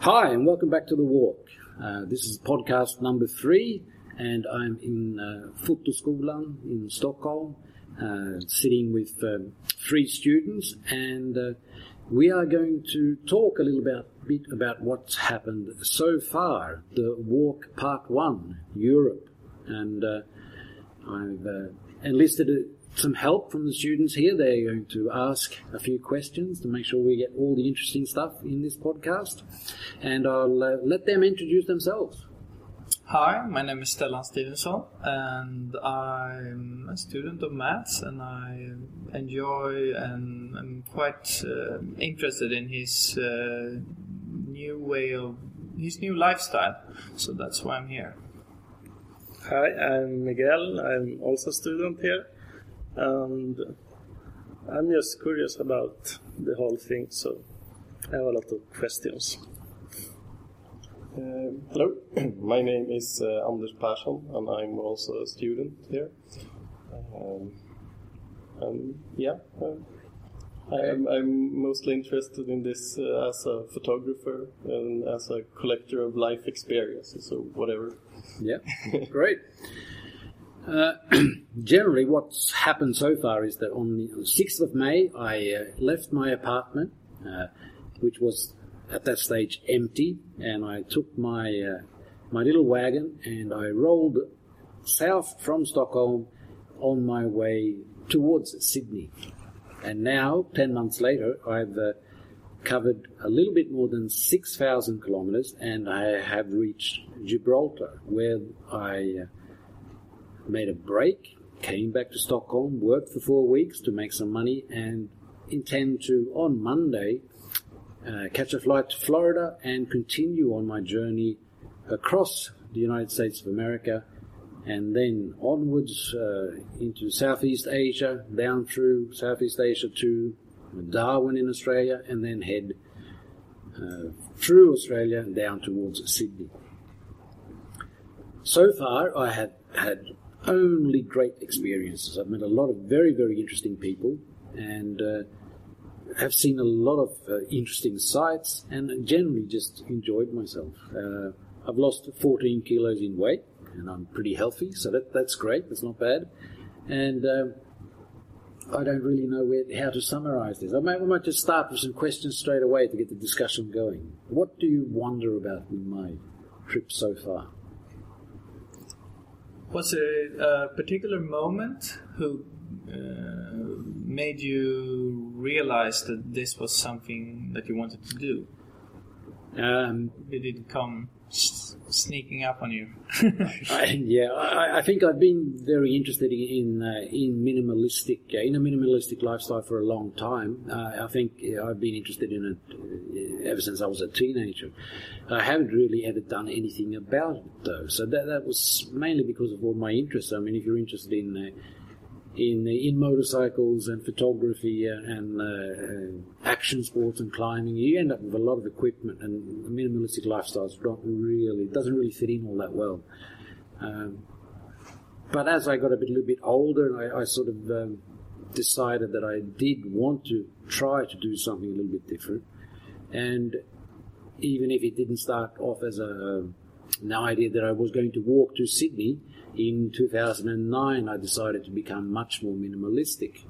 Hi, and welcome back to The Walk. Uh, this is podcast number three, and I'm in uh, Fotoskolan in Stockholm, uh, sitting with um, three students, and uh, we are going to talk a little about, bit about what's happened so far. The Walk Part One, Europe, and uh, I've uh, enlisted some help from the students here. They're going to ask a few questions to make sure we get all the interesting stuff in this podcast. And I'll uh, let them introduce themselves. Hi, my name is Stellan Stevenson, and I'm a student of maths, and I enjoy and I'm quite uh, interested in his uh, new way of his new lifestyle. So that's why I'm here. Hi, I'm Miguel. I'm also a student here, and I'm just curious about the whole thing. So I have a lot of questions. Uh, hello, my name is uh, Anders Persson, and I'm also a student here. Um, um, yeah, uh, I'm, I'm mostly interested in this uh, as a photographer and as a collector of life experiences, or whatever. Yeah, great. Uh, generally, what's happened so far is that on the 6th of May, I uh, left my apartment, uh, which was at that stage empty, and I took my uh, my little wagon and I rolled south from Stockholm on my way towards Sydney. And now, 10 months later, I've uh, covered a little bit more than 6,000 kilometers and I have reached Gibraltar, where I uh, made a break, came back to Stockholm, worked for four weeks to make some money, and intend to, on Monday, uh, catch a flight to Florida and continue on my journey across the United States of America and then onwards uh, into Southeast Asia, down through Southeast Asia to Darwin in Australia, and then head uh, through Australia and down towards Sydney. So far, I have had only great experiences. I've met a lot of very, very interesting people and uh, have seen a lot of uh, interesting sights and generally just enjoyed myself. Uh, I've lost 14 kilos in weight and I'm pretty healthy, so that, that's great. That's not bad. And um, I don't really know where, how to summarize this. I might, I might just start with some questions straight away to get the discussion going. What do you wonder about in my trip so far? Was it a particular moment who uh, made you realize that this was something that you wanted to do? Um, Did it come sneaking up on you? I, yeah, I, I think I've been very interested in uh, in minimalistic uh, in a minimalistic lifestyle for a long time. Uh, I think I've been interested in it uh, ever since I was a teenager. I haven't really ever done anything about it though, so that that was mainly because of all my interests. I mean, if you're interested in uh, in in motorcycles and photography uh, and uh, uh, action sports and climbing, you end up with a lot of equipment, and minimalistic lifestyles don't really doesn't really fit in all that well. Um, but as I got a bit, little bit older, I, I sort of um, decided that I did want to try to do something a little bit different, and even if it didn't start off as a an idea that I was going to walk to Sydney, in 2009 I decided to become much more minimalistic.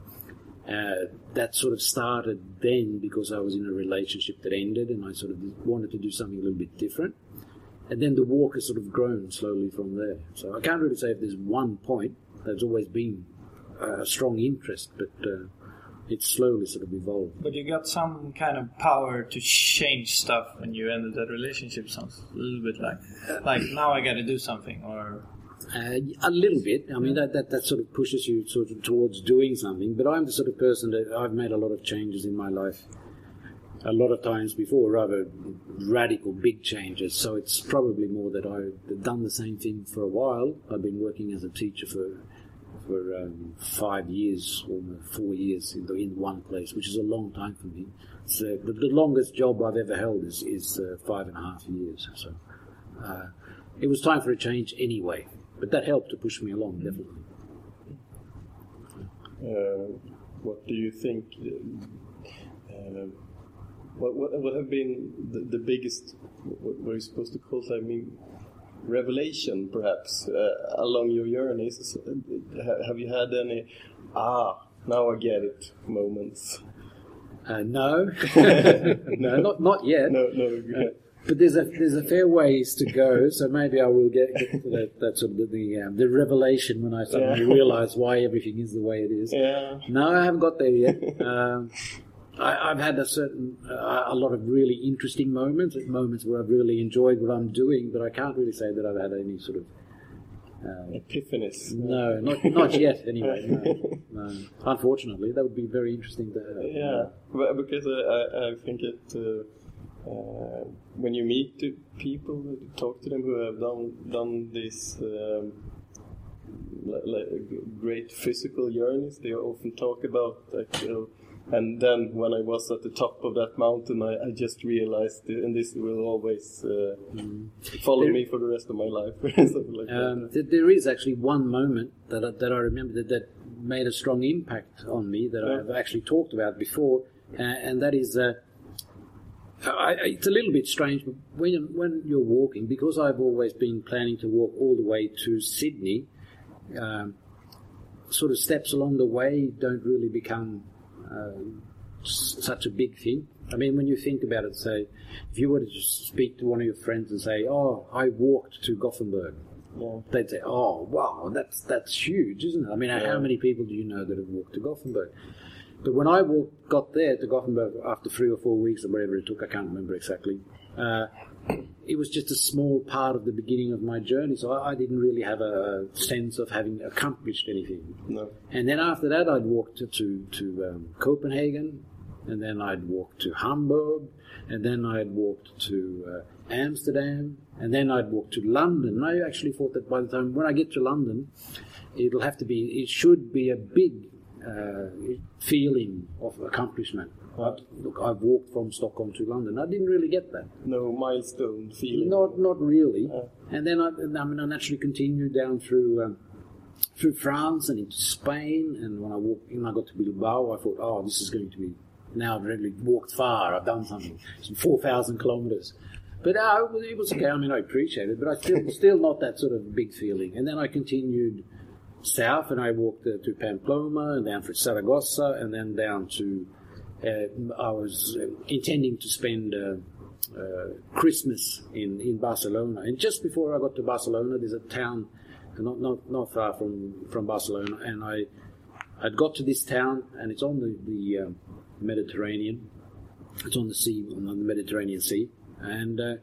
Uh, that sort of started then because I was in a relationship that ended and I sort of wanted to do something a little bit different. And then the walk has sort of grown slowly from there. So I can't really say if there's one point. There's always been a strong interest, but uh, it's slowly sort of evolved. But you got some kind of power to change stuff when you ended that relationship. Sounds a little bit like, like now I got to do something, or Uh, a little bit. I mean, that, that, that sort of pushes you sort of towards doing something. But I'm the sort of person that I've made a lot of changes in my life. A lot of times before, rather radical, big changes. So it's probably more that I've done the same thing for a while. I've been working as a teacher for for um, five years or four years in, the, in one place, which is a long time for me. So the, the longest job I've ever held is, is uh, five and a half years. So uh, it was time for a change anyway, but that helped to push me along, definitely. Uh, what do you think? Uh, what, what, what have been the, the biggest? What, are you supposed to call it? I mean, revelation, perhaps, uh, along your journeys. Have you had any? Ah, now I get it. Moments. Uh, no, no, not not yet. No, no. Uh, but there's a there's a fair ways to go, so maybe I will get, get to that, that sort of the the, um, the revelation when I suddenly Yeah. realise why everything is the way it is. Yeah. No, I haven't got there yet. um, I, I've had a certain uh, a lot of really interesting moments, moments where I've really enjoyed what I'm doing, but I can't really say that I've had any sort of uh, Epiphanies. no, not not yet. Anyway, no, no. Unfortunately, that would be very interesting to have. Yeah, but because I, I, I think it uh, uh, when you meet the people, talk to them who have done done these um, li- li- great physical journeys, they often talk about like. You know, and then when I was at the top of that mountain, I, I just realized, and this will always uh, follow There- me for the rest of my life, something like Um, that. th- there is actually one moment that I, that I remember that, that made a strong impact on me that Yeah. I've actually talked about before, uh, and that is. Uh, I, it's a little bit strange, but when when you're walking, because I've always been planning to walk all the way to Sydney, um, sort of steps along the way don't really become um, s- such a big thing. I mean, when you think about it, say, if you were to just speak to one of your friends and say, "Oh, I walked to Gothenburg," Yeah. they'd say, "Oh, wow, that's that's huge, isn't it?" I mean, how many people do you know that have walked to Gothenburg? But when I walked, got there to Gothenburg after three or four weeks or whatever it took, I can't remember exactly. Uh, it was just a small part of the beginning of my journey, so I, I didn't really have a sense of having accomplished anything. No. And then after that, I'd walked to to, to um, Copenhagen, and then I'd walked to Hamburg, and then I'd walked to uh, Amsterdam, and then I'd walked to London. And I actually thought that by the time when I get to London, it'll have to be, it should be a big feeling of accomplishment. But look, I've walked from Stockholm to London. I didn't really get that. No milestone feeling. Not not really. And then I, I mean, I naturally continued down through um, through France and into Spain. And when I walked, when I got to Bilbao, I thought, oh, this is going to be now I've really walked far. I've done something. Some four thousand kilometers. But uh, it was- it was okay. I mean, I appreciate it, but I still still not that sort of big feeling. And then I continued south, and I walked uh, to Pamplona, and down through Saragossa, and then down to. Uh, I was uh, intending to spend uh, Christmas in, in Barcelona, and just before I got to Barcelona, there's a town not not, not far from, from Barcelona, and I I'd got to this town, and it's on the the um, Mediterranean. It's on the sea, on the Mediterranean Sea, and uh,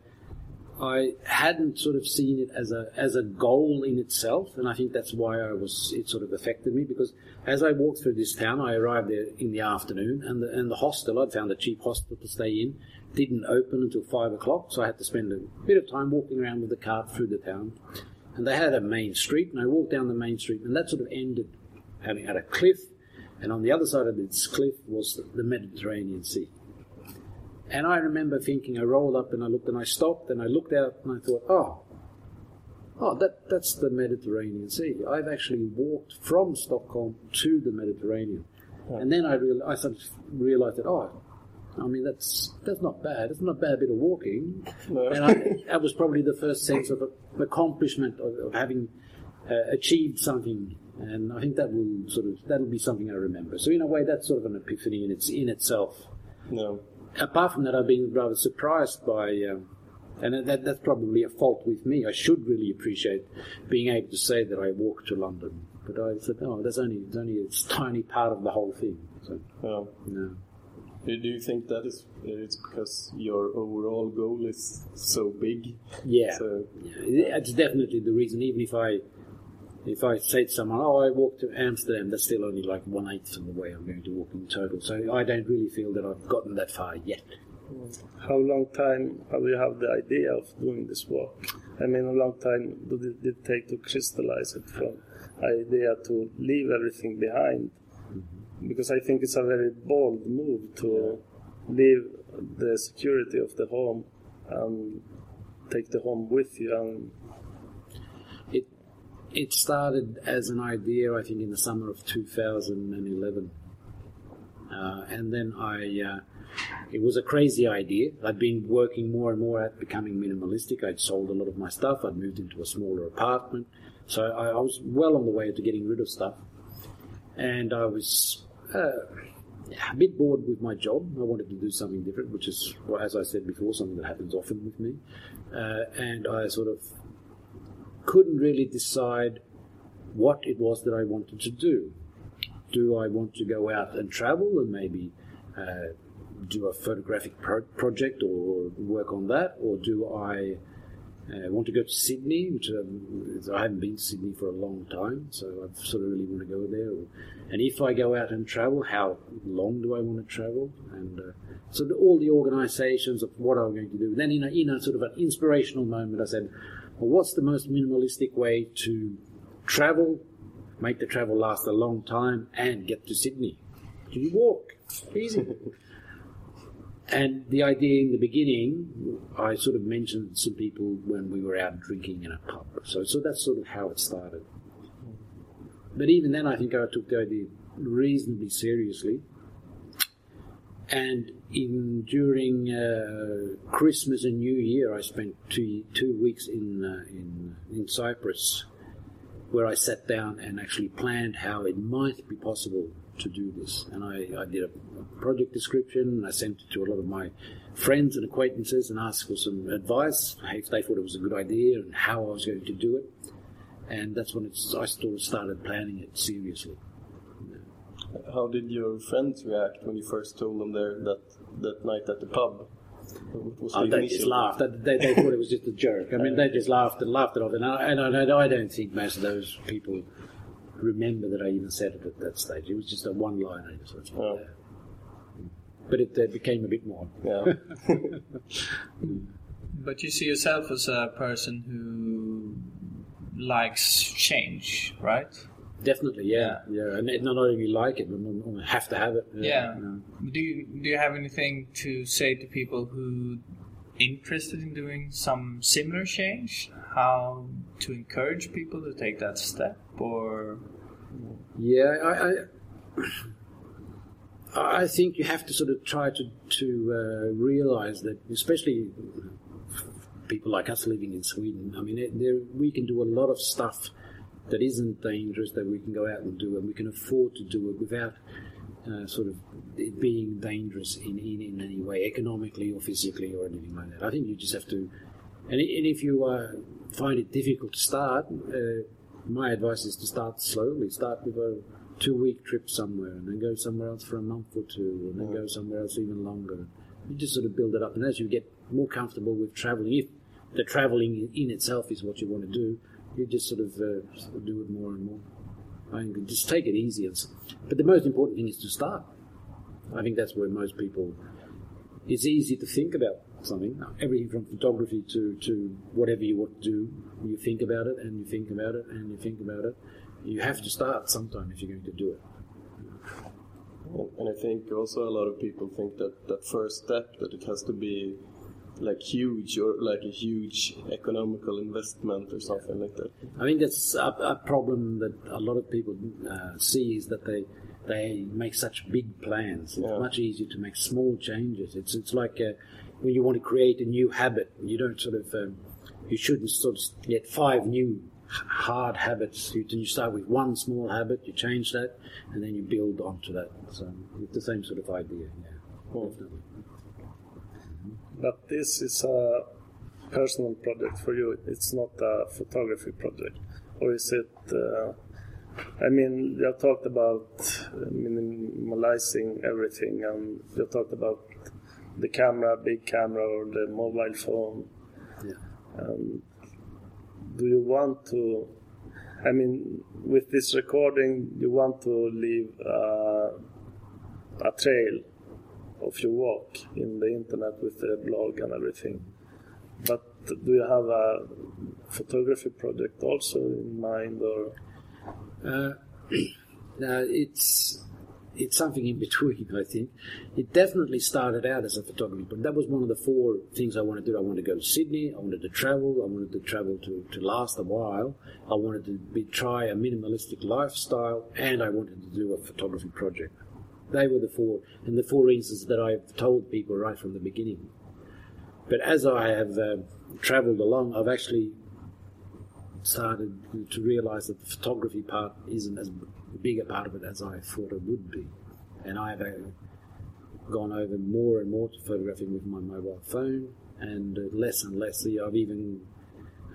I hadn't sort of seen it as a as a goal in itself, and I think that's why I was it sort of affected me because as I walked through this town, I arrived there in the afternoon, and the and the hostel I'd found a cheap hostel to stay in didn't open until five o'clock, so I had to spend a bit of time walking around with the cart through the town, and they had a main street, and I walked down the main street, and that sort of ended having had a cliff, and on the other side of this cliff was the, the Mediterranean Sea. And I remember thinking, I rolled up and I looked and I stopped and I looked out and I thought, oh, oh, that, that's the Mediterranean Sea. I've actually walked from Stockholm to the Mediterranean. And then I, real, I sort of realized that, oh, I mean, that's that's not bad. It's not a bad bit of walking. No. And I, that was probably the first sense of accomplishment of, of having uh, achieved something. And I think that will sort of that'll be something I remember. So in a way, that's sort of an epiphany in its in itself No. Apart from that, I've been rather surprised by, um, and that, that's probably a fault with me. I should really appreciate being able to say that I walked to London, but I said, oh, that's only it's only a tiny part of the whole thing. So No. no, Do do you think that is it's because your overall goal is so big? yeah, So yeah, it's definitely the reason. Even if I if I say to someone, "Oh, I walked to Amsterdam," that's still only like one eighth of the way I'm going to walk in total. So I don't really feel that I've gotten that far yet. How long time have you have the idea of doing this walk? I mean, a long time did it, take to crystallize it from idea to leave everything behind? Mm-hmm. Because I think it's a very bold move to leave the security of the home and take the home with you. And it started as an idea, I think, in the summer of 2011, uh, and then I. Uh, it was a crazy idea. I'd been working more and more at becoming minimalistic. I'd sold a lot of my stuff. I'd moved into a smaller apartment, so I, I was well on the way to getting rid of stuff. And I was uh, a bit bored with my job. I wanted to do something different, which is, well, as I said before, something that happens often with me. Uh, and I sort of couldn't really decide what it was that I wanted to do. Do I want to go out and travel and maybe uh, do a photographic pro- project or work on that, or do I uh, want to go to Sydney, which um, I haven't been to Sydney for a long time, so I sort of really want to go there. Or, and if I go out and travel, how long do I want to travel? And uh, so all the organisations of what I'm going to do. Then in a, in a sort of an inspirational moment, I said, well, what's the most minimalistic way to travel, make the travel last a long time, and get to Sydney? Do you walk? Easy. And the idea in the beginning, I sort of mentioned some people when we were out drinking in a pub. So, so that's sort of how it started. But even then, I think I took the idea reasonably seriously. And in during uh, Christmas and New Year, I spent two two weeks in uh, in in Cyprus, where I sat down and actually planned how it might be possible to do this. And I, I did a, project description and I sent it to a lot of my friends and acquaintances and asked for some advice if they thought it was a good idea and how I was going to do it. And that's when I sort of started planning it seriously. How did your friends react when you first told them there that that night at the pub? Was Oh, the they just laughed. They, they thought it was just a joke. I mean, they just laughed and laughed it off. And I, and I, I don't think most of those people remember that I even said it at that stage. It was just a one-liner. So it's Oh. there. But it uh, became a bit more. Yeah. But you see yourself as a person who likes change, right? Definitely, yeah, yeah. And not only like it, but I have to have it. Yeah. know. Do you do you have anything to say to people who interested in doing some similar change? How to encourage people to take that step, or Yeah, I, I, I think you have to sort of try to to uh, realize that, especially people like us living in Sweden. I mean, it, there, we can do a lot of stuff that isn't dangerous that we can go out and do, and we can afford to do it without uh, sort of it being dangerous in, in, in any way, economically or physically or anything like that. I think you just have to, and, and if you uh, find it difficult to start, uh, my advice is to start slowly. Start with a two week trip somewhere, and then go somewhere else for a month or two, and then go somewhere else even longer. You just sort of build it up, and as you get more comfortable with traveling, if the traveling in itself is what you want to do, you just sort of, uh, do it more and more. I think just take it easy. But the most important thing is to start. I think that's where most people. It's easy to think about something, everything from photography to, to whatever you want to do. You think about it and you think about it and you think about it. You have to start sometime if you're going to do it. And I think also a lot of people think that that first step that it has to be like huge or like a huge economical investment or something like that. I think that's a, a problem that a lot of people uh, see is that they they make such big plans. It's Yeah. much easier to make small changes. It's it's like uh, when you want to create a new habit, you don't sort of um, you shouldn't sort of get five new hard habits. You, you start with one small habit, you change that, and then you build onto that. So it's the same sort of idea. Yeah, definitely. But this is a personal project for you. It's not a photography project, or is it? Uh, I mean, you talked about minimalizing everything, and you talked about the camera, big camera, or the mobile phone. Yeah. Um, do you want to? I mean, with this recording, you want to leave uh, a trail of your work in the internet with the blog and everything. But do you have a photography project also in mind, or? Uh, it's it's something in between. I think it definitely started out as a photography, but that was one of the four things I wanted to do. I wanted to go to Sydney. I wanted to travel. I wanted to travel to, to last a while. I wanted to be, try a minimalistic lifestyle, and I wanted to do a photography project. They were the four, and the four reasons that I've told people right from the beginning. But as I have uh, travelled along, I've actually started to realise that the photography part isn't as big a part of it as I thought it would be. And I've uh, gone over more and more to photographing with my mobile phone, and uh, less and less. I've even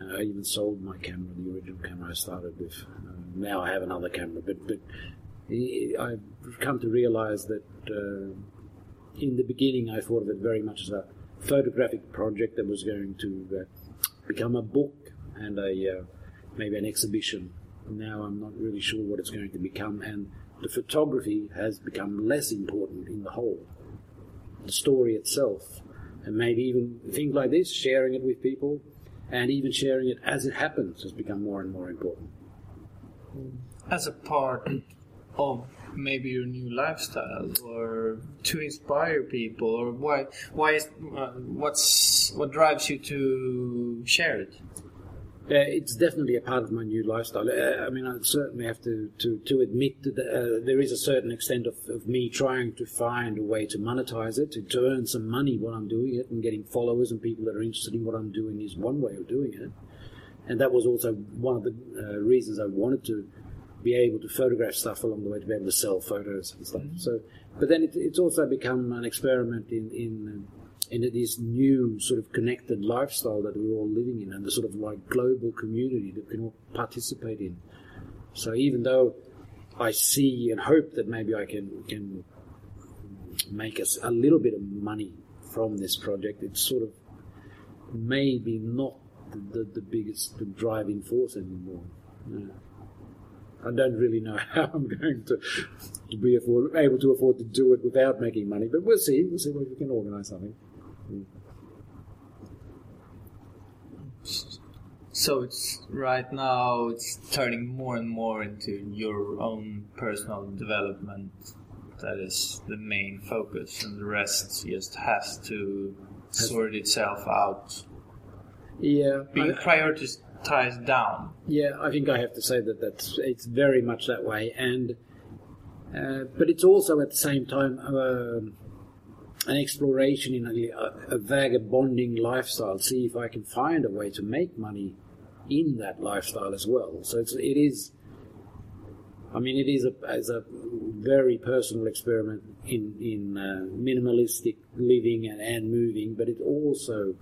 uh, I even sold my camera, the original camera I started with. Uh, now I have another camera, but but I've come to realise that uh, in the beginning I thought of it very much as a photographic project that was going to uh, become a book and a uh, maybe an exhibition. Now I'm not really sure what it's going to become, and the photography has become less important in the whole. The story itself, and maybe even things like this, sharing it with people, and even sharing it as it happens, has become more and more important. As a part of maybe your new lifestyle or to inspire people or why why is uh, what's what drives you to share it uh, it's definitely a part of my new lifestyle. Uh, I mean, I certainly have to, to, to admit that uh, there is a certain extent of, of me trying to find a way to monetize it, to, to earn some money while I'm doing it, and getting followers and people that are interested in what I'm doing is one way of doing it. And that was also one of the uh, reasons I wanted to be able to photograph stuff along the way to be able to sell photos and stuff. Mm-hmm. So, but then it, it's also become an experiment in in in this new sort of connected lifestyle that we're all living in, and the sort of like global community that we can all participate in. So even though I see and hope that maybe I can can make us a little bit of money from this project, it's sort of maybe not the, the, the biggest driving force anymore. Yeah. I don't really know how I'm going to, be afford, able to afford to do it without making money, but we'll see. We'll see if we can organise something. So it's right now it's turning more and more into your own personal development. That is the main focus, and the rest just has to sort itself out. Yeah, being prioritized ties down. Yeah, I think I have to say that that's it's very much that way, and uh, but it's also at the same time uh, an exploration in a, a, vagabonding lifestyle. See if I can find a way to make money in that lifestyle as well. So it's, it is. I mean, it is a, as a very personal experiment in in uh, minimalistic living and, and moving, but it also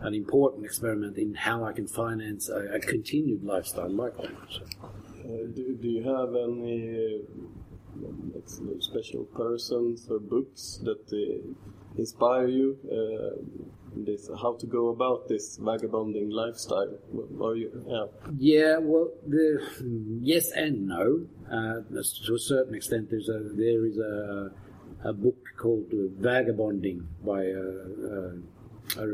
an important experiment in how I can finance a, a continued lifestyle like that. So. Uh, do, do you have any uh, special persons or books that uh, inspire you? Uh, this how to go about this vagabonding lifestyle? Are you? Yeah. Yeah. Well, the, yes and no. Uh, to a certain extent, there's a there is a a book called Vagabonding by a, a a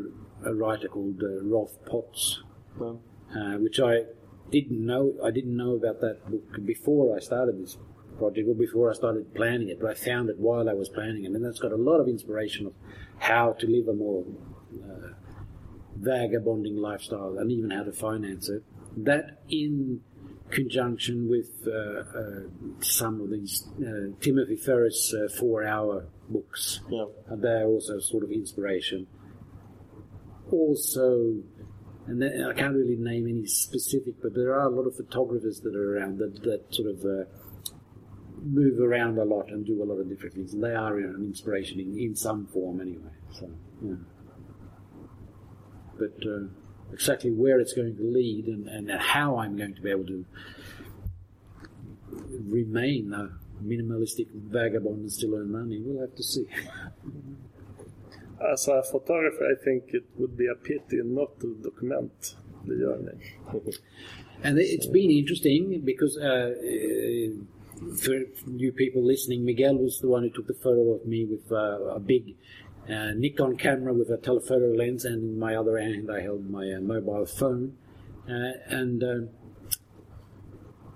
writer called uh, Rolf Potts, uh, which I didn't know. I didn't know about that book before I started this project or before I started planning it, but I found it while I was planning it, and that's got a lot of inspiration of how to live a more uh, vagabonding lifestyle and even how to finance it. That in conjunction with uh, uh, some of these uh, Timothy Ferriss uh, four-hour books, yeah. they're also sort of inspiration also, and I can't really name any specific, but there are a lot of photographers that are around that, that sort of uh, move around a lot and do a lot of different things. And they are an inspiration in, in some form anyway. So, yeah. But uh, exactly where it's going to lead and, and how I'm going to be able to remain a minimalistic vagabond and still earn money, we'll have to see. as a photographer, I think it would be a pity not to document the journey. And it's been interesting because uh, uh, for you people listening, Miguel was the one who took the photo of me with uh, a big uh, Nikon camera with a telephoto lens, and in my other hand I held my uh, mobile phone. Uh, and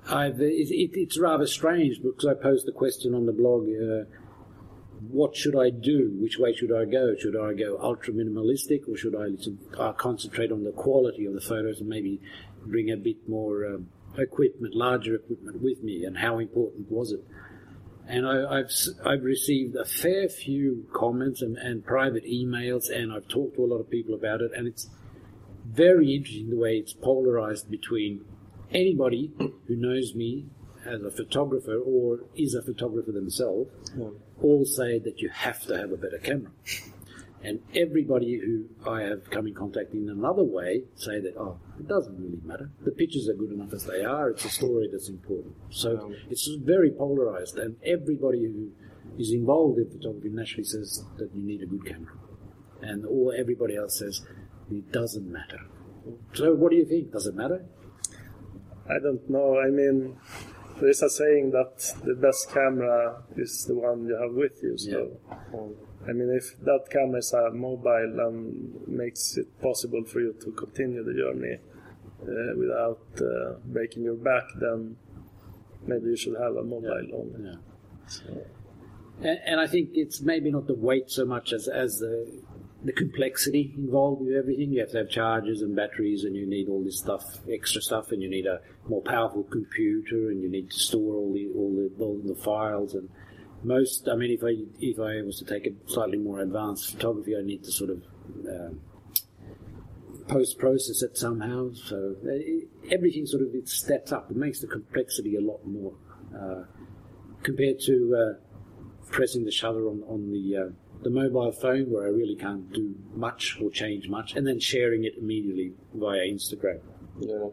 I've, it, it, it's rather strange because I posed the question on the blog. What should I do? Which way should I go? Should I go ultra minimalistic, or should I uh, concentrate on the quality of the photos and maybe bring a bit more um, equipment, larger equipment with me? And how important was it? And I, have I've received a fair few comments and, and private emails, and I've talked to a lot of people about it, and it's very interesting the way it's polarized between anybody who knows me as a photographer or is a photographer themselves. All say that you have to have a better camera. And everybody who I have come in contact in another way say that, oh, it doesn't really matter. The pictures are good enough as they are. It's a story that's important. So um, it's very polarized, and everybody who is involved in photography naturally says that you need a good camera. And all everybody else says it doesn't matter. So what do you think? Does it matter? I don't know. I mean, there is a saying that the best camera is the one you have with you. So, yeah. I mean, if that camera is a mobile and makes it possible for you to continue the journey uh, without uh, breaking your back, then maybe you should have a mobile yeah. only. Yeah. So. And, and, I think it's maybe not the weight so much as as the the complexity involved with everything. You have to have chargers and batteries, and you need all this stuff, extra stuff, and you need a more powerful computer, and you need to store all the all the all the files. And most, I mean, if I if I was to take a slightly more advanced photography, I need to sort of um, post process it somehow. So it, uh, everything sort of it steps up. It makes the complexity a lot more uh, compared to uh, pressing the shutter on on the uh, the mobile phone where I really can't do much or change much, and then sharing it immediately via Instagram. Yeah.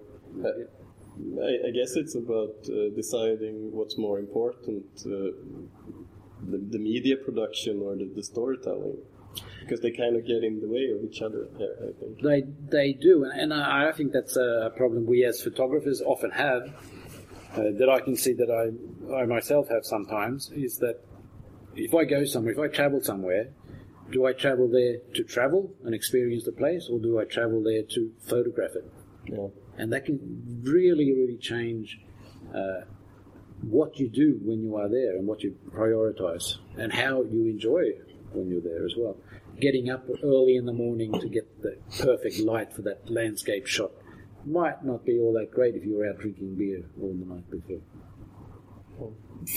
I, I guess it's about uh, deciding what's more important uh, the, the, media production or the, the, storytelling. Because they kind of get in the way of each other I think. They, they do, and, and I, I think that's a problem we as photographers often have. Uh, that I can see that I, I myself have sometimes is that if I go somewhere, if I travel somewhere, do I travel there to travel and experience the place, or do I travel there to photograph it? Yeah. And that can really, really change uh, what you do when you are there and what you prioritize and how you enjoy when you're there as well. Getting up early in the morning to get the perfect light for that landscape shot might not be all that great if you're out drinking beer all the night before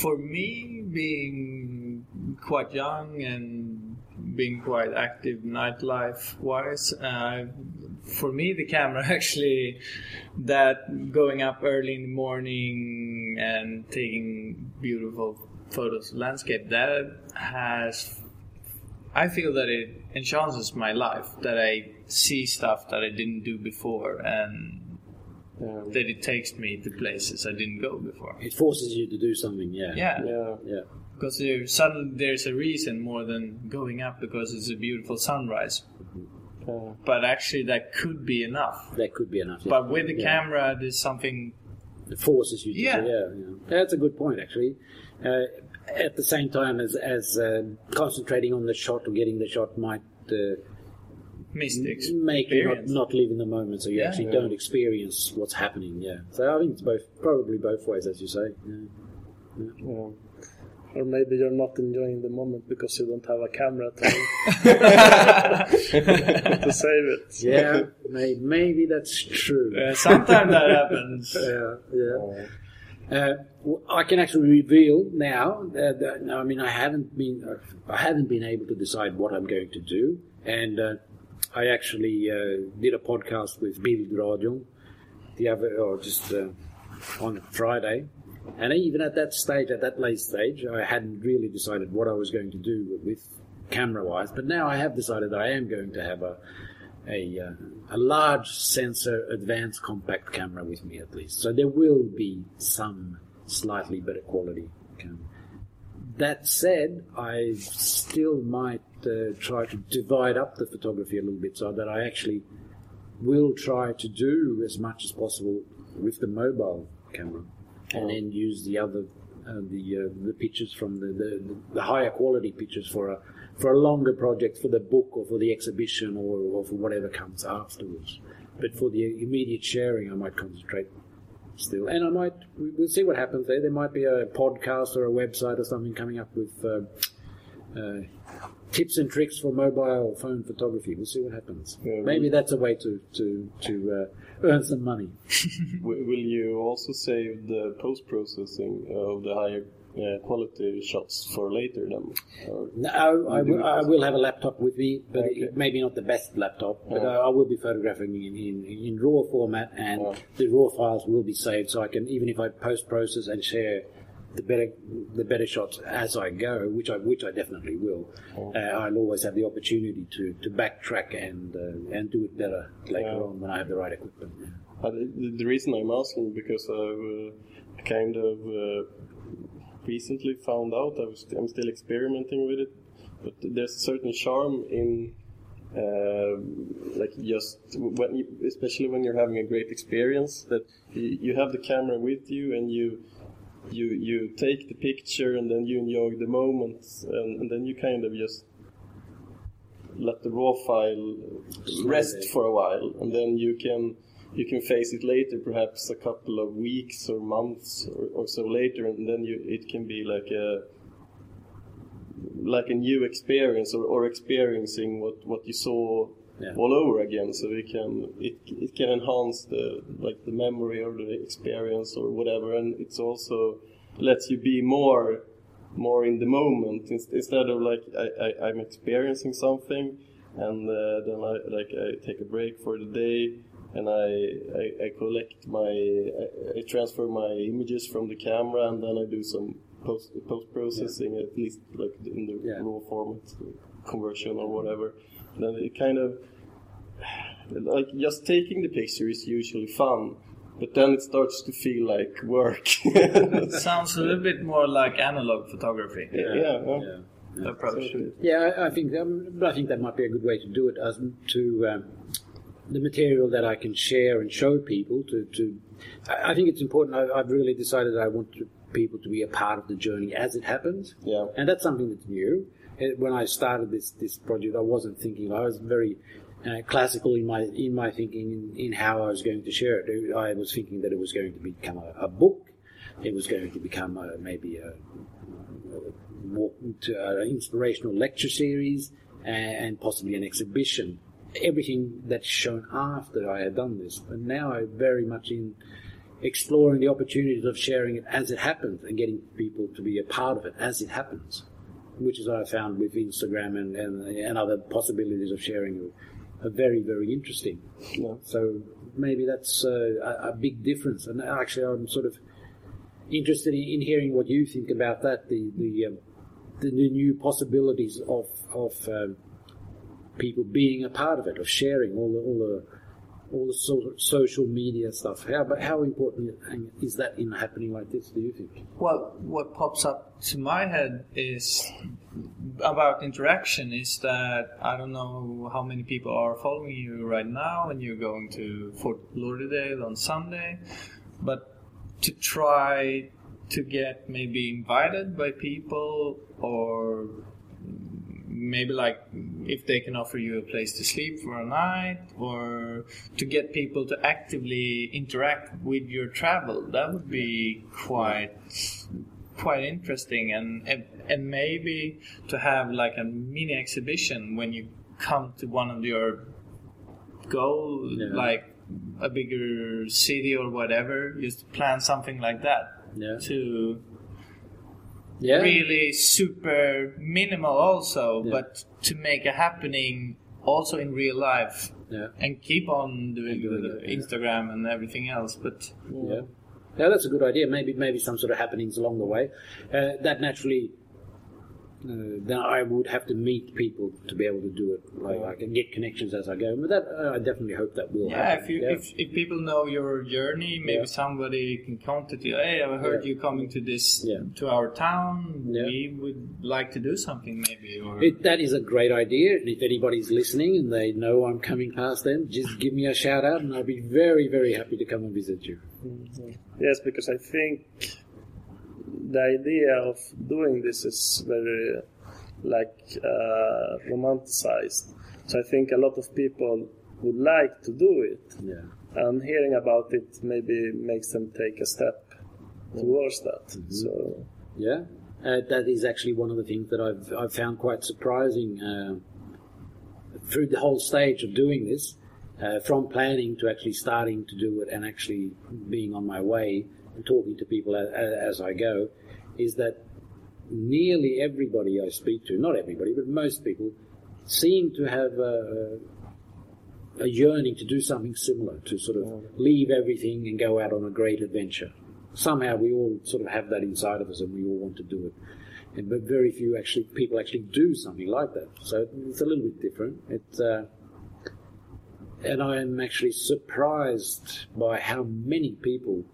for me, being quite young and being quite active nightlife wise, uh, for me, the camera actually, that going up early in the morning and taking beautiful photos of landscape, that has, I feel that it enhances my life, that I see stuff that I didn't do before and um, that it takes me to places I didn't go before. It forces you to do something, yeah. Yeah. Yeah. yeah. Because there, suddenly there's a reason more than going up because it's a beautiful sunrise. Uh, but actually, that could be enough. That could be enough. Yeah. But with the yeah. camera, there's something. It forces you to yeah. yeah, yeah. That's a good point, actually. Uh, at the same time as, as uh, concentrating on the shot or getting the shot might mistakes. Make you not, not live in the moment, so you yeah. actually yeah. don't experience what's happening. Yeah. So I think it's both, probably both ways, as you say. Yeah. yeah. Or maybe you're not enjoying the moment because you don't have a camera to, to save it. Yeah, maybe, maybe that's true. Uh, sometimes that happens. yeah, yeah. Uh, I can actually reveal now that, that, I mean I haven't been uh, I haven't been able to decide what I'm going to do, and uh, I actually uh, did a podcast with Bildradion the other, or just uh, on Friday, and even at that stage, at that late stage, I hadn't really decided what I was going to do with camera-wise. But now I have decided that I am going to have a a, uh, a large sensor, advanced compact camera with me at least. So there will be some slightly better quality camera. That said, I still might uh, try to divide up the photography a little bit so that I actually will try to do as much as possible with the mobile camera, and then use the other uh, the uh, the pictures from the, the the higher quality pictures for a for a longer project for the book or for the exhibition or, or for whatever comes afterwards. But for the immediate sharing, I might concentrate still, and I might we- we'll see what happens there. There might be a podcast or a website or something coming up with. Uh, uh, tips and tricks for mobile phone photography. We'll see what happens. Yeah, Maybe that's a way to to to uh, earn some money. Will you also save the post processing of the higher uh, quality shots for later then? No, I, do will- I will have a laptop with me, but Okay. it, maybe not the best laptop. But Yeah. I, I will be photographing in, in, in RAW format, and Yeah. the RAW files will be saved, so I can even if I post process and share the better the better shots as I go, which I which I definitely will. Uh, I'll always have the opportunity to, to backtrack and uh, and do it better later Yeah. on when I have the right equipment. Uh, the, the reason I'm asking because I've uh, kind of uh, recently found out I was I'm still experimenting with it, but there's a certain charm in uh, like just when you, especially when you're having a great experience that you, you have the camera with you and you you you take the picture and then you enjoy the moment and, and then you kind of just let the raw file rest for a while and then you can you can face it later perhaps a couple of weeks or months or, or so later and then you it can be like a like a new experience or, or experiencing what what you saw Yeah. all over again so it can it, it can enhance the like the memory or the experience or whatever and it's also lets you be more more in the moment instead of like I, I, I'm experiencing something and uh, then I like I take a break for the day and I, I, I collect my I, I transfer my images from the camera and then I do some post post processing at least like in the Yeah. raw format conversion or whatever then it kind of like just taking the picture is usually fun but then it starts to feel like work Sounds a little bit more like analog photography. yeah, yeah, Yeah. The approach. Yeah, I, I think um, I think that might be a good way to do it. As to um, the material that I can share and show people. To, to I, I think it's important. I, I've really decided I want to, people to be a part of the journey as it happens. Yeah. and that's something that's new. Uh, When I started this this project, I wasn't thinking. I was very uh, classical in my in my thinking in, in how I was going to share it. I was thinking that it was going to become a, a book. It was going to become a, maybe a, more an inspirational lecture series and, and possibly an exhibition. Everything that's shown after I had done this, but now I'm very much in exploring the opportunities of sharing it as it happens and getting people to be a part of it as it happens, which is what I found with Instagram and, and, and other possibilities of sharing are very, very interesting. Yeah. So maybe that's uh, a, a big difference. And actually, I'm sort of interested in, in hearing what you think about that. The the um, the, the new possibilities of of um, people being a part of it, of sharing all the all the all the so, social media stuff. How how important is that in happening like this? Do you think? Well, what pops up to my head is about interaction is that I don't know how many people are following you right now and you're going to Fort Lauderdale on Sunday, but to try to get maybe invited by people or maybe like if they can offer you a place to sleep for a night or to get people to actively interact with your travel that would be quite quite interesting and and, and maybe to have like a mini exhibition when you come to one of your go Yeah. like a bigger city or whatever just plan something like that Yeah. to Yeah. really super minimal also Yeah. but to make a happening also in real life Yeah. and keep on doing, the. Instagram and everything else but Yeah. Yeah, that's a good idea. Maybe maybe some sort of happenings along the way. Uh, that naturally uh, then I would have to meet people to be able to do it. Like I can get connections as I go, but that uh, I definitely hope that will Yeah, happen. if you if, if people know your journey, maybe Yeah. somebody can contact you. Hey, I heard Yeah. you coming to this Yeah. to our town. Yeah. We would like to do something, maybe. Or It, that is a great idea, and if anybody's listening and they know I'm coming past them, just give me a shout out, and I'll be very, very happy to come and visit you. Yes, because I think the idea of doing this is very like uh, romanticized. So I think a lot of people would like to do it, Yeah. and hearing about it maybe makes them take a step towards that. So Yeah, uh, that is actually one of the things that I've I've found quite surprising uh, through the whole stage of doing this, uh, from planning to actually starting to do it and actually being on my way talking to people as, as I go, is that nearly everybody I speak to, not everybody, but most people, seem to have a, a yearning to do something similar, to sort of leave everything and go out on a great adventure. Somehow we all sort of have that inside of us and we all want to do it. And, but very few actually people actually do something like that. So it's a little bit different. It's, uh, and I am actually surprised by how many people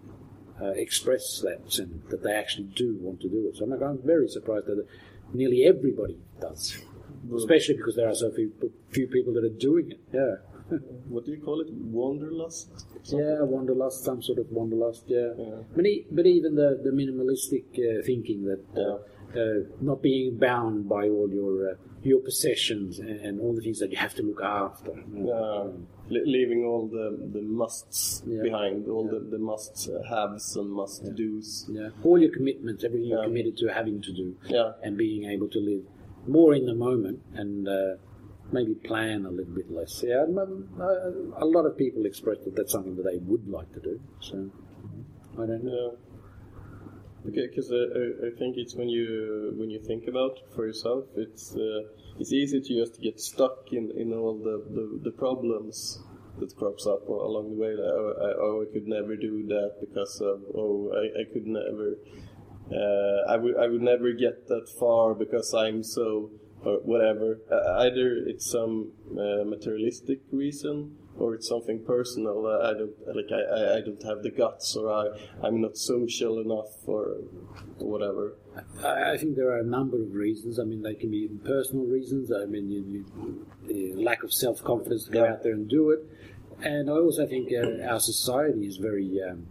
uh, express that sentiment, that they actually do want to do it. So I'm, I'm very surprised that nearly everybody does, especially because there are so few, few people that are doing it. Yeah. What do you call it? Wanderlust? Yeah, wanderlust, some sort of wanderlust. Yeah, Yeah. But, e- but even the the minimalistic uh, thinking that uh, uh, not being bound by all your uh, your possessions and, and all the things that you have to look after. Uh, leaving all the, the musts Yeah. behind, all the, the must haves and must do's. Yeah, all your commitments, everything you're committed to having to do, Yeah. and being able to live more in the moment and uh, maybe plan a little bit less. Yeah, um, uh, a lot of people express that that's something that they would like to do. So I don't know. Okay, because I, I, think it's when you when you think about it for yourself, it's uh, it's easy to just get stuck in, in all the, the, the problems that crops up along the way. Like, oh, I, oh, I could never do that because of oh, I, I could never. Uh, I would I would never get that far because I'm so or whatever. Uh, either it's some uh, materialistic reason or it's something personal. Uh, I don't like I, I, don't have the guts or I I'm not social enough or whatever. I I think there are a number of reasons. I mean, they can be personal reasons. I mean, you, you, the lack of self confidence to go Yeah. out there and do it. And I also think uh, our society is very um,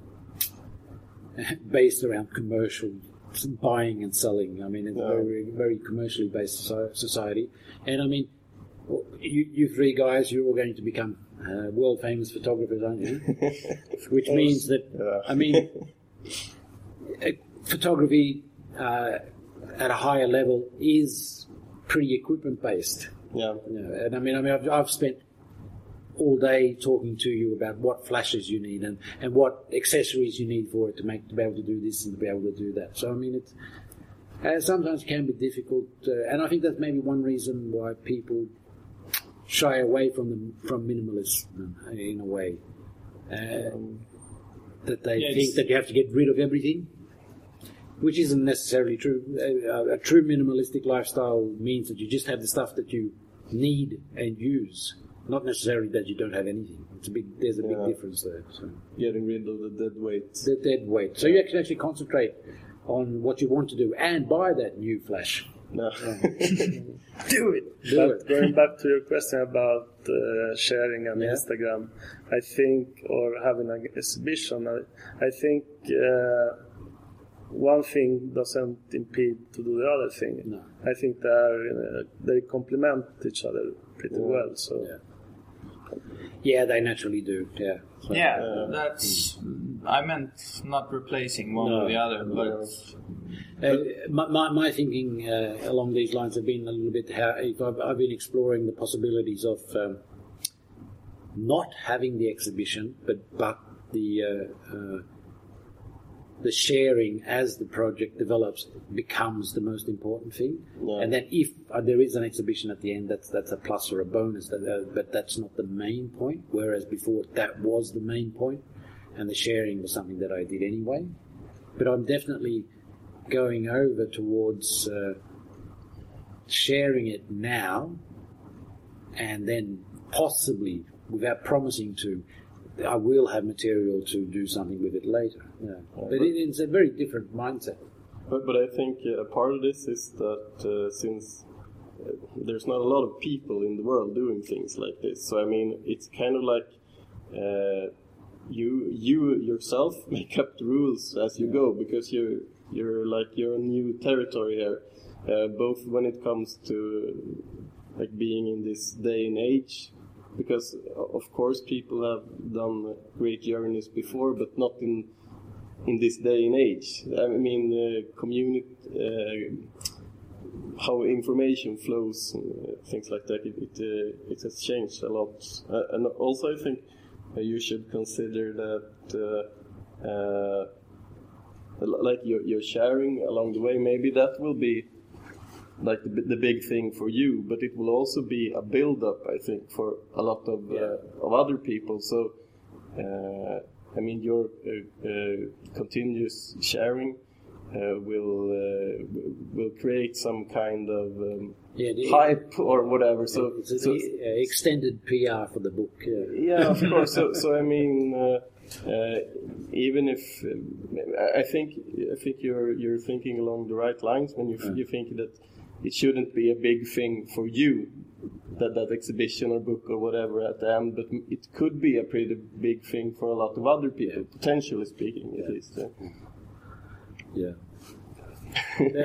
based around commercial buying and selling. I mean, it's a Yeah. very, very commercially based society. And I mean, you, you three guys, you're all going to become uh, world famous photographers, aren't you? Which means that, Yeah. I mean, uh, photography uh, at a higher level is pretty equipment based. Yeah. You know, and I mean, I mean, I've, I've spent all day talking to you about what flashes you need and, and what accessories you need for it to make to be able to do this and to be able to do that. So I mean, it's uh, sometimes can be difficult, uh, and I think that's maybe one reason why people shy away from them from minimalism uh, in a way. Um, that they think that you have to get rid of everything, which isn't necessarily true. A, a true minimalistic lifestyle means that you just have the stuff that you need and use, not necessarily that you don't have anything. It's a big. There's a Yeah. big difference there. So Getting rid of the dead weight. the dead weight. So you can actually concentrate on what you want to do and buy that new flash. No. do it. Do but it. going back to your question about uh, sharing on Yeah. Instagram, I think, or having an exhibition, I, I think uh, one thing doesn't impede to do the other thing. No. I think they are, uh, they complement each other pretty well. So Yeah. Yeah, they naturally do. Yeah. So- Yeah, that's. I meant not replacing one No. or the other, but Uh, my, my, my thinking uh, along these lines have been a little bit how if I've, I've been exploring the possibilities of um, not having the exhibition, but but the uh, uh, the sharing as the project develops becomes the most important thing. Yeah. And then if uh, there is an exhibition at the end, that's that's a plus or a bonus. That, uh, but that's not the main point. Whereas before that was the main point, and the sharing was something that I did anyway. But I'm definitely going over towards uh, sharing it now and then possibly, without promising to, I will have material to do something with it later. Yeah. But it, it's a very different mindset. But, but I think uh, a part of this is that uh, since uh, there's not a lot of people in the world doing things like this, so I mean, it's kind of like uh, you you yourself make up the rules as you go because you're you're like you're in new territory here, uh, both when it comes to like being in this day and age because of course people have done great journeys before but not in in this day and age. I mean uh, community uh, how information flows uh, things like that it it, uh, it, has changed a lot. Uh, and also i think you should consider that like you're, you're sharing along the way maybe that will be like the, the big thing for you, but it will also be a build up, I think, for a lot of yeah. uh, of other people. So, uh, I mean, your uh, uh continuous sharing uh, will uh, will create some kind of um, yeah, the, hype or whatever. So, it's so, extended PR for the book. Yeah, of course. So, so I mean. Uh, even if uh, I think I think you're you're thinking along the right lines when you you think that it shouldn't be a big thing for you that that exhibition or book or whatever at the end, but it could be a pretty big thing for a lot of other people, potentially speaking, at least. Yeah.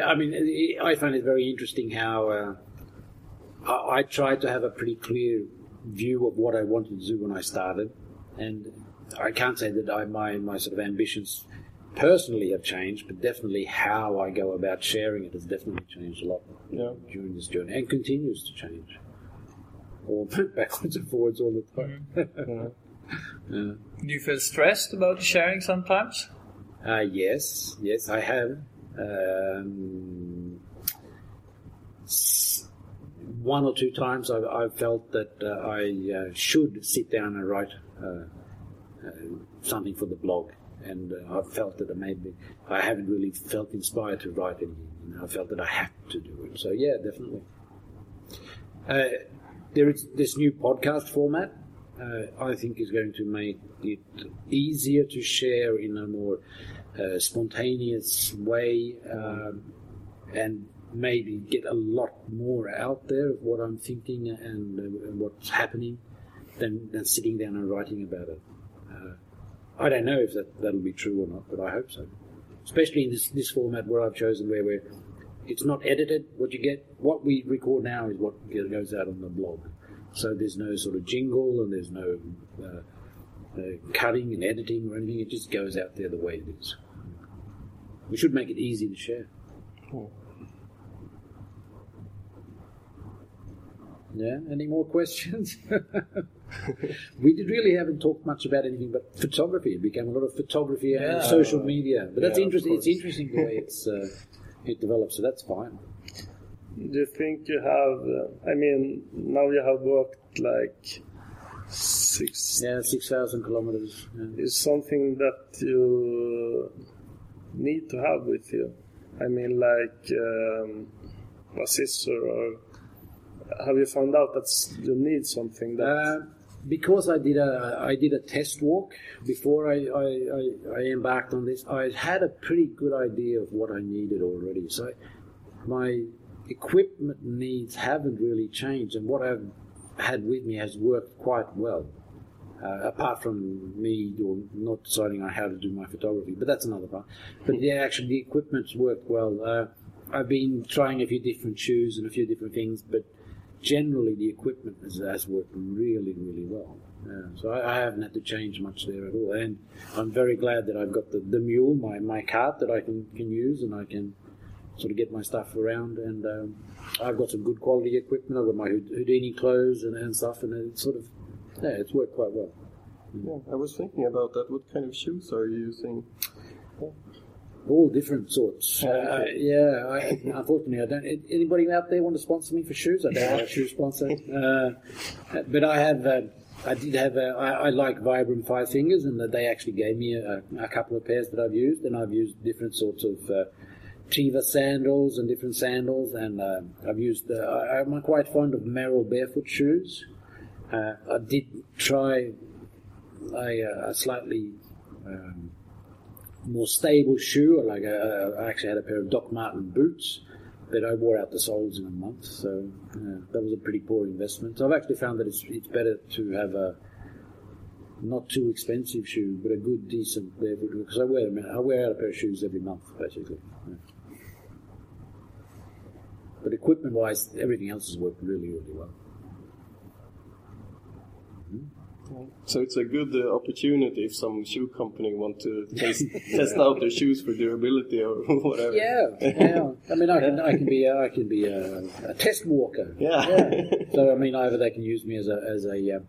I mean, I find it very interesting how uh, I, I tried to have a pretty clear view of what I wanted to do when I started, and I can't say that I, my my sort of ambitions personally have changed, but definitely how I go about sharing it has definitely changed a lot yeah. during this journey and continues to change. Or backwards and forwards all the time. Mm. yeah. Do you feel stressed about sharing sometimes? Uh, yes, yes, I have. Um, one or two times I've, I've felt that uh, I uh, should sit down and write uh, uh, something for the blog and uh, I felt that I maybe I haven't really felt inspired to write anything. I felt that I had to do it. So yeah, definitely. Uh, there is this new podcast format. Uh, I think is going to make it easier to share in a more uh, spontaneous way, um, and maybe get a lot more out there of what I'm thinking and, uh, what's happening than, than sitting down and writing about it. I don't know if that, that'll be true or not, but I hope so. Especially in this, this format where I've chosen where we're, it's not edited, what you get, what we record now is what goes out on the blog. So there's no sort of jingle and there's no uh, uh, cutting and editing or anything, it just goes out there the way it is. We should make it easy to share. Cool. Yeah, any more questions? we did really haven't talked much about anything but photography. It became a lot of photography and social media. But that's yeah, interesting. It's interesting the way it's uh, it develops. So that's fine. Do you think you have? Uh, I mean, now you have worked like six. Yeah, six thousand kilometers. Yeah. Is something that you need to have with you. I mean, like um, a scissor or have you found out that you need something that? Uh, because I did a I did a test walk before I, I, I, I, embarked on this. I had a pretty good idea of what I needed already. So my equipment needs haven't really changed, and what I've had with me has worked quite well. Uh, apart from me not deciding on how to do my photography, but that's another part. But yeah, actually the equipment's worked well. Uh, I've been trying a few different shoes and a few different things, but generally the equipment has, has worked really, really well. Yeah, so I, I, haven't had to change much there at all, and I'm very glad that I've got the, the mule, my, my cart that I can, can use, and I can sort of get my stuff around. And um, I've got some good quality equipment. I've got my Houdini clothes and, and stuff, and it's sort of yeah, it's worked quite well. Yeah, I was thinking about that. What kind of shoes are you using? All different sorts. Uh, yeah, I, unfortunately, I don't. Anybody out there want to sponsor me for shoes? I don't have a shoe sponsor, uh, but I have. Uh, I did have. A, I, I like Vibram Five Fingers, and they actually gave me a, a, couple of pairs that I've used, and I've used different sorts of uh, Teva sandals and different sandals, and uh, I've used. Uh, I, I'm quite fond of Merrell barefoot shoes. Uh, I did try a, a slightly um, more stable shoe, like a, I actually had a pair of Doc Marten boots, but I wore out the soles in a month, so uh, that was a pretty poor investment. I've actually found that it's it's better to have a not too expensive shoe, but a good, decent barefoot because I wear. I wear out a pair of shoes every month, basically. Yeah. But equipment-wise, everything else has worked really, really well. So it's a good uh, opportunity if some shoe company want to test, test out their shoes for durability or whatever. Yeah, yeah. I mean, I can, I can be, a, I can be a, a test walker. Yeah. So I mean, either they can use me as a, as a, uh,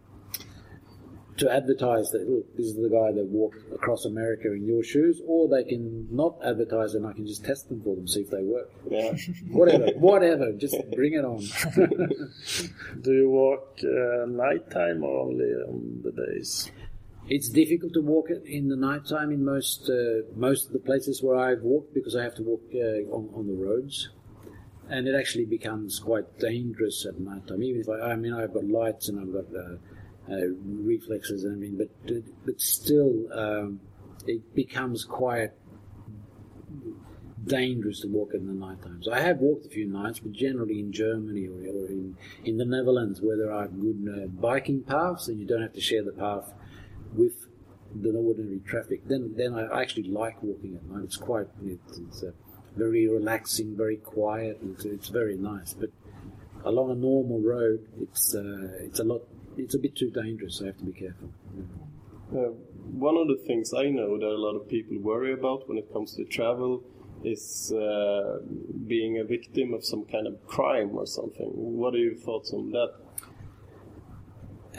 to advertise that look, this is the guy that walked across America in your shoes, or they can not advertise and I can just test them for them, see if they work. Yeah. Whatever, whatever. Just bring it on. Do you walk uh, nighttime or only on the days? It's difficult to walk it in the nighttime in most uh, most of the places where I've walked because I have to walk uh, on, on the roads, and it actually becomes quite dangerous at nighttime. Even if I, I mean, I've got lights and I've got uh, uh, reflexes and everything, but but still, um, it becomes quite dangerous to walk in the night times. I have walked a few nights, but generally in Germany or, or in, in the Netherlands where there are good uh, biking paths and you don't have to share the path with the ordinary traffic, then then I actually like walking at night. It's quite it's, it's uh, very relaxing, very quiet, and it's, it's very nice. But along a normal road, it's uh, it's a lot. It's a bit too dangerous. So I have to be careful. Uh, one of the things I know that a lot of people worry about when it comes to travel is uh, being a victim of some kind of crime or something. What are your thoughts on that?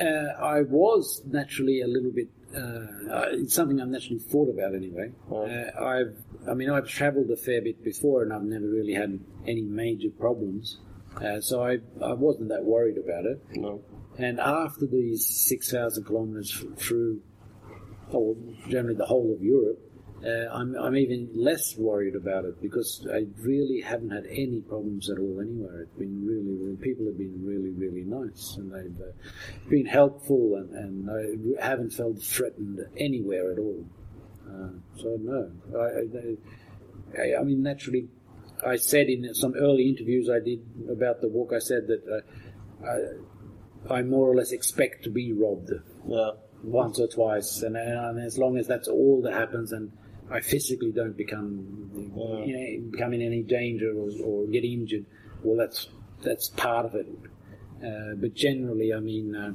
Uh, I was naturally a little bit. Uh, it's something I've naturally thought about anyway. Oh. Uh, I've, I mean, I've travelled a fair bit before, and I've never really had any major problems. Uh, so I, I wasn't that worried about it. No. And after these six thousand kilometres through, or generally the whole of Europe, uh, I'm, I'm even less worried about it because I really haven't had any problems at all anywhere. It's been really, really people have been really, really nice and they've uh, been helpful and, and I haven't felt threatened anywhere at all. Uh, so no, I, I, I, I mean naturally, I said in some early interviews I did about the walk, I said that uh, I, I more or less expect to be robbed Yeah. once or twice, and, and as long as that's all that happens, and I physically don't become you know, become in any danger or, or get injured, well, that's that's part of it. Uh, but generally, I mean, uh,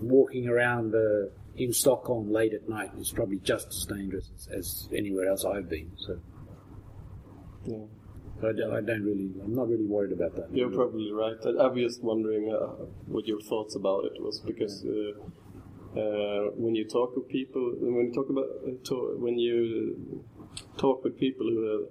walking around uh, in Stockholm late at night is probably just as dangerous as, as anywhere else I've been. So, Yeah. So I, don't, I don't really, I'm not really worried about that. You're probably right. I, I was just wondering uh, what your thoughts about it was because uh, uh, when you talk with people, when you talk about uh, to, when you talk with people who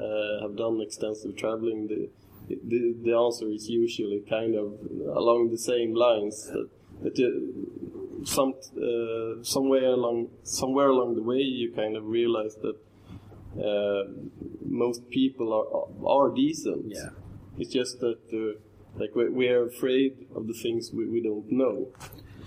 uh, have done extensive traveling, the, the the answer is usually kind of along the same lines that, that you, some uh, somewhere along somewhere along the way you kind of realize that uh, most people are are decent. Yeah. It's just that uh, like we, we are afraid of the things we, we don't know.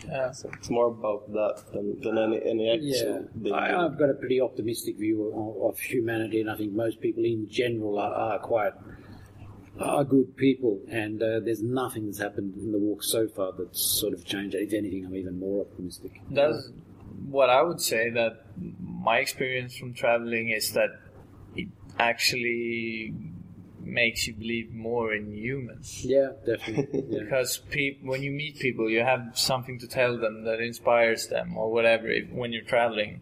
Yeah. So it's more about that than, than any any Yeah, actual danger. I, I've got a pretty optimistic view of, of humanity, and I think most people in general are, are quite are good people. And uh, there's nothing that's happened in the walk so far that's sort of changed. If anything, I'm even more optimistic. That's what I would say that my experience from traveling is that it actually makes you believe more in humans. Yeah, definitely. Yeah. Because peop- when you meet people, you have something to tell them that inspires them or whatever if, when you're traveling.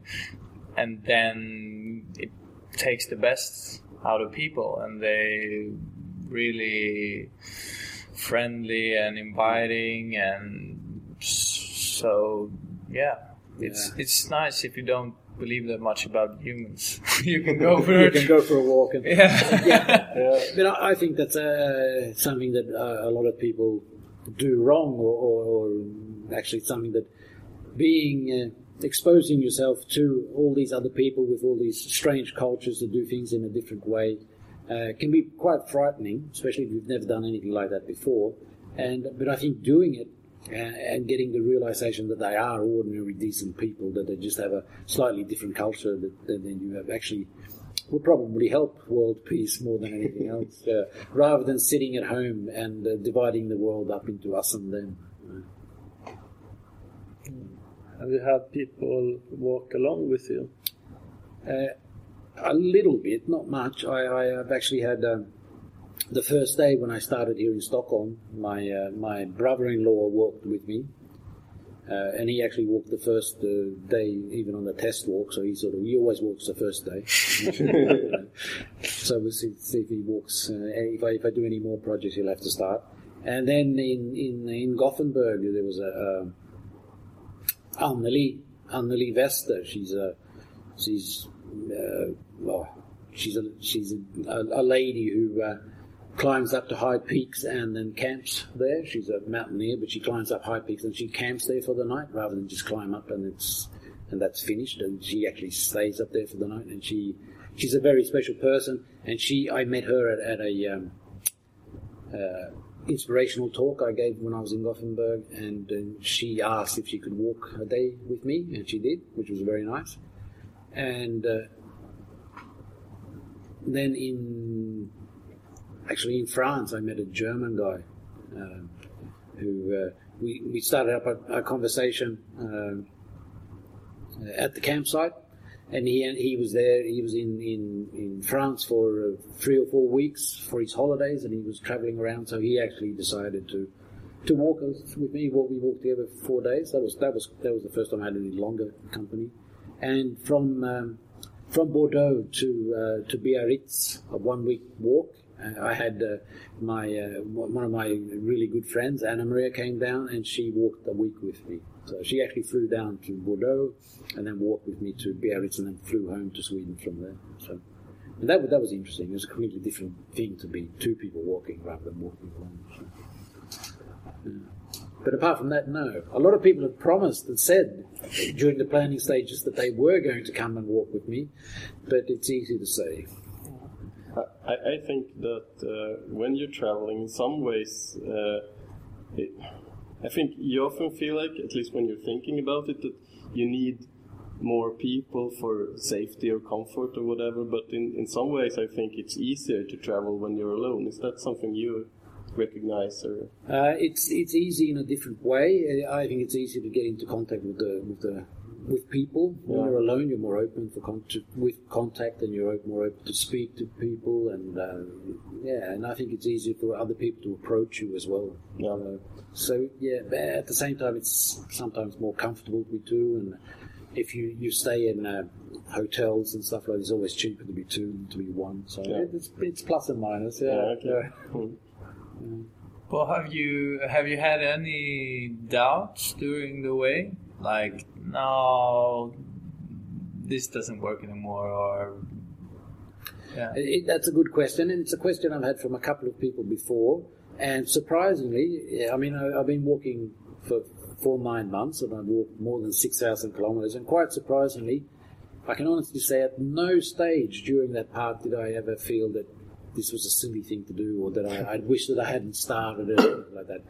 And then it takes the best out of people and they really friendly and inviting and so yeah it's Yeah. it's nice if you don't believe that much about humans you can go for you it can go for a walk and yeah But I I think that's uh, something that uh, a lot of people do wrong, or, or, or actually something that being uh, exposing yourself to all these other people with all these strange cultures that do things in a different way. uh, can be quite frightening, especially if you've never done anything like that before. And but I think doing it and getting the realization that they are ordinary, decent people, that they just have a slightly different culture that, that than you have actually will probably help world peace more than anything else, uh, rather than sitting at home and uh, dividing the world up into us and them. Have you had people walk along with you? Uh, a little bit, not much. I, I have actually had um, the first day when I started here in Stockholm. My uh, my brother-in-law walked with me, uh, and he actually walked the first uh, day, even on the test walk. So he sort of he always walks the first day. so we'll see, see if he walks. Uh, if I if I do any more projects, he'll have to start. And then in in in Gothenburg there was a. Um, Anneli, Anneli Wester. She's a, she's, uh, well, she's a, she's a, a, a lady who uh, climbs up to high peaks and then camps there. She's a mountaineer, but she climbs up high peaks and she camps there for the night rather than just climb up and it's and that's finished. And she actually stays up there for the night. And she she's a very special person. And she I met her at, at a um, uh, inspirational talk I gave when I was in Gothenburg, and uh, she asked if she could walk a day with me, and she did, which was very nice. And uh, then in actually in France, I met a German guy uh, who uh, we we started up a, a conversation uh, at the campsite. And he he was there. He was in, in, in France for three or four weeks for his holidays, and he was traveling around. So he actually decided to to walk with me. We walked together for four days. That was that was that was the first time I had any longer company. And from um, from Bordeaux to uh, to Biarritz, a one week walk. Uh, I had uh, my uh, one of my really good friends, Anna Maria, came down and she walked a week with me. So she actually flew down to Bordeaux and then walked with me to Biarritz and then flew home to Sweden from there. So and that that was interesting. It was a completely different thing to be two people walking rather than walking alone. So, yeah. But apart from that, no. A lot of people have promised and said during the planning stages that they were going to come and walk with me, but it's easy to say. I, I think that uh, when you're traveling, in some ways, uh, it, I think you often feel like, at least when you're thinking about it, that you need more people for safety or comfort or whatever. But in, in some ways, I think it's easier to travel when you're alone. Is that something you recognize or? Uh, it's it's easy in a different way. I think it's easy to get into contact with the with the with people. When Yeah. you're alone, you're more open for con- to, with contact, and you're more open to speak to people, and uh, yeah, and I think it's easier for other people to approach you as well. Yeah. Uh, so yeah, but at the same time, it's sometimes more comfortable to be two, and if you you stay in uh, hotels and stuff like, that, it's always cheaper to be two than to be one. So Yeah. it's it's plus and minus. Yeah. Yeah, okay. yeah. Well, have you have you had any doubts during the way? Like, no, this doesn't work anymore, or yeah, It, that's a good question, and it's a question I've had from a couple of people before. And surprisingly, I mean, I, I've been walking for for nine months, and I've walked more than six thousand kilometres. And quite surprisingly, I can honestly say, at no stage during that part did I ever feel that this was a silly thing to do, or that I, I wish that I hadn't started it, like that.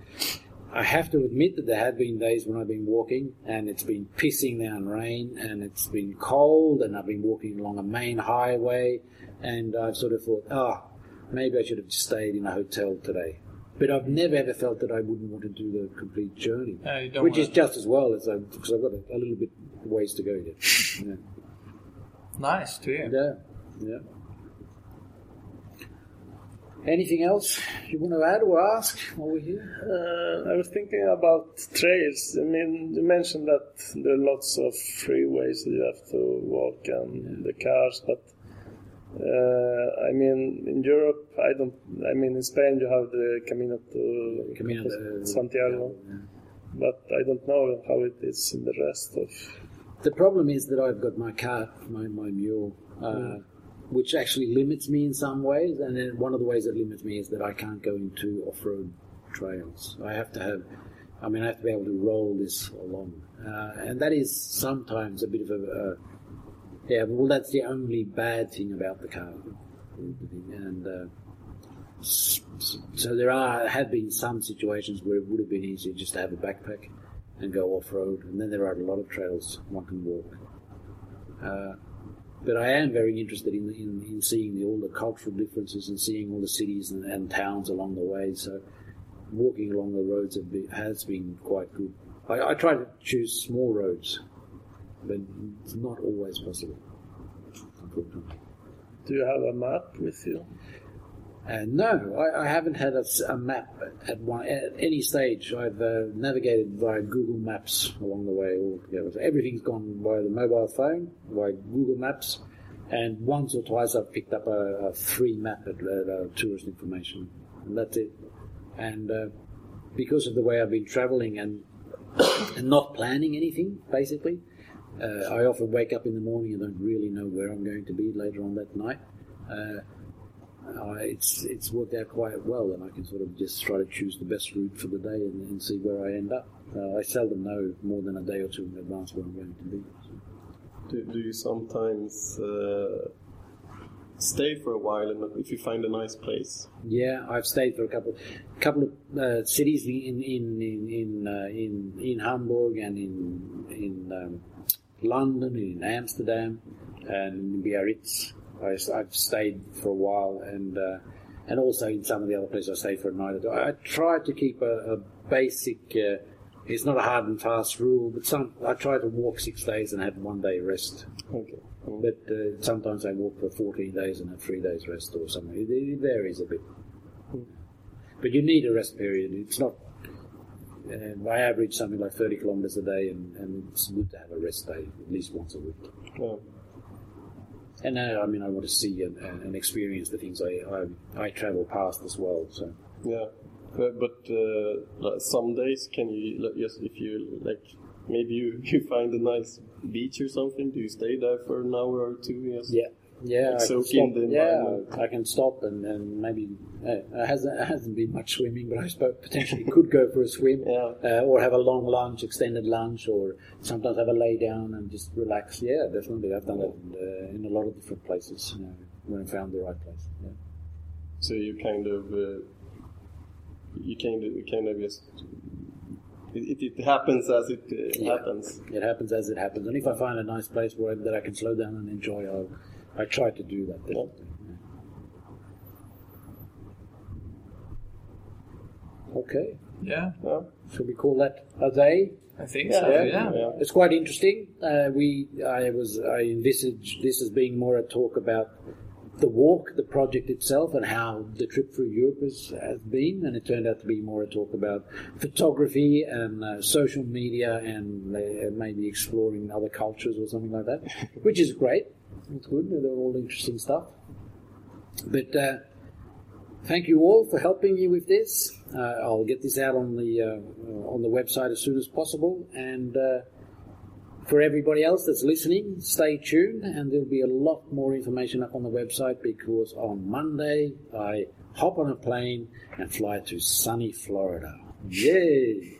I have to admit that there have been days when I've been walking and it's been pissing down rain and it's been cold and I've been walking along a main highway and I've sort of thought, oh, maybe I should have just stayed in a hotel today. But I've never ever felt that I wouldn't want to do the complete journey, you don't which is wanna- just as well as I, because I've got a, a little bit ways to go yet. Yeah, nice to hear. yeah. yeah. Anything else you want to add or ask while we're here? Uh, I was thinking about trails. I mean, you mentioned that there are lots of freeways that you have to walk and the cars, but uh, I mean, in Europe, I don't. I mean, in Spain, you have the Camino to Camino de- Santiago, but I don't know how it is in the rest of. The problem is that I've got my cart, my, my mule, uh, which actually limits me in some ways. And then one of the ways that limits me is that I can't go into off road trails. I have to have, I mean, I have to be able to roll this along. Uh, and that is sometimes a bit of a, uh, yeah, well, that's the only bad thing about the car. and uh, so there are have been some situations where it would have been easier just to have a backpack and go off road, and then there are a lot of trails one can walk. But I am very interested in, in, in seeing the, all the cultural differences and seeing all the cities and, and towns along the way. So walking along the roads been, has been quite good. I, I try to choose small roads, but it's not always possible. Do you have a map with you? Uh, no, I, I, haven't had a, a map at, one, at, any stage. I've uh, navigated via Google Maps along the way altogether. Everything's gone via the mobile phone, via Google Maps, and once or twice I've picked up a, a free map at, at uh, tourist information, and that's it. And uh, because of the way I've been traveling and, and not planning anything, basically, uh, I often wake up in the morning and don't really know where I'm going to be later on that night. Uh, uh, it's it's worked out quite well, and I can sort of just try to choose the best route for the day and, and see where I end up. Uh, I seldom know more than a day or two in advance where I'm going to be. Do, do you sometimes uh, stay for a while, and if you find a nice place? Yeah, I've stayed for a couple couple of uh, cities in in in in, uh, in, in Hamburg and in in um, London, and in Amsterdam, and in Biarritz. I, have stayed for a while, and uh, and also in some of the other places I stayed for a night or two. I, try to keep a, a basic. Uh, it's not a hard and fast rule, but some I try to walk six days and have one day rest. Okay. But uh, sometimes I walk for 14 days and have three days rest or something. It, it varies a bit. But you need a rest period. It's not. I average something like 30 kilometers a day, and, and it's good to have a rest day at least once a week. Yeah. And uh, I mean, I want to see and, and experience the things I, I, I travel past as well. So yeah, but, but uh, some days can you just if you like maybe you, you find a nice beach or something, do you stay there for an hour or two? Yes. Yeah. Yeah, like I can stop, yeah, I can stop and, and maybe uh, it hasn't it hasn't been much swimming, but I suppose potentially could go for a swim, yeah. uh, or have a long lunch, extended lunch, or sometimes have a lay down and just relax. Yeah, definitely, I've done that in, uh, in a lot of different places you know, when I found the right place. Yeah. So you kind of uh, you kind of kind of just it, it, happens as it uh, yeah. happens. It happens as it happens. And if I find a nice place where that I can slow down and enjoy, I'll, I tried to do that. Yeah. Okay. Yeah. yeah. Should we call that a day? I think yeah. so. Yeah. yeah. It's quite interesting. Uh, we, I was, I envisaged this as being more a talk about the walk, the project itself, and how the trip through Europe has, has been. And it turned out to be more a talk about photography and uh, social media and uh, maybe exploring other cultures or something like that, which is great. It's good. They're all interesting stuff. But uh, thank you all for helping me with this. Uh, I'll get this out on the uh, on the website as soon as possible and uh, for everybody else that's listening, stay tuned, and there'll be a lot more information up on the website because on Monday I hop on a plane and fly to sunny Florida. Yay!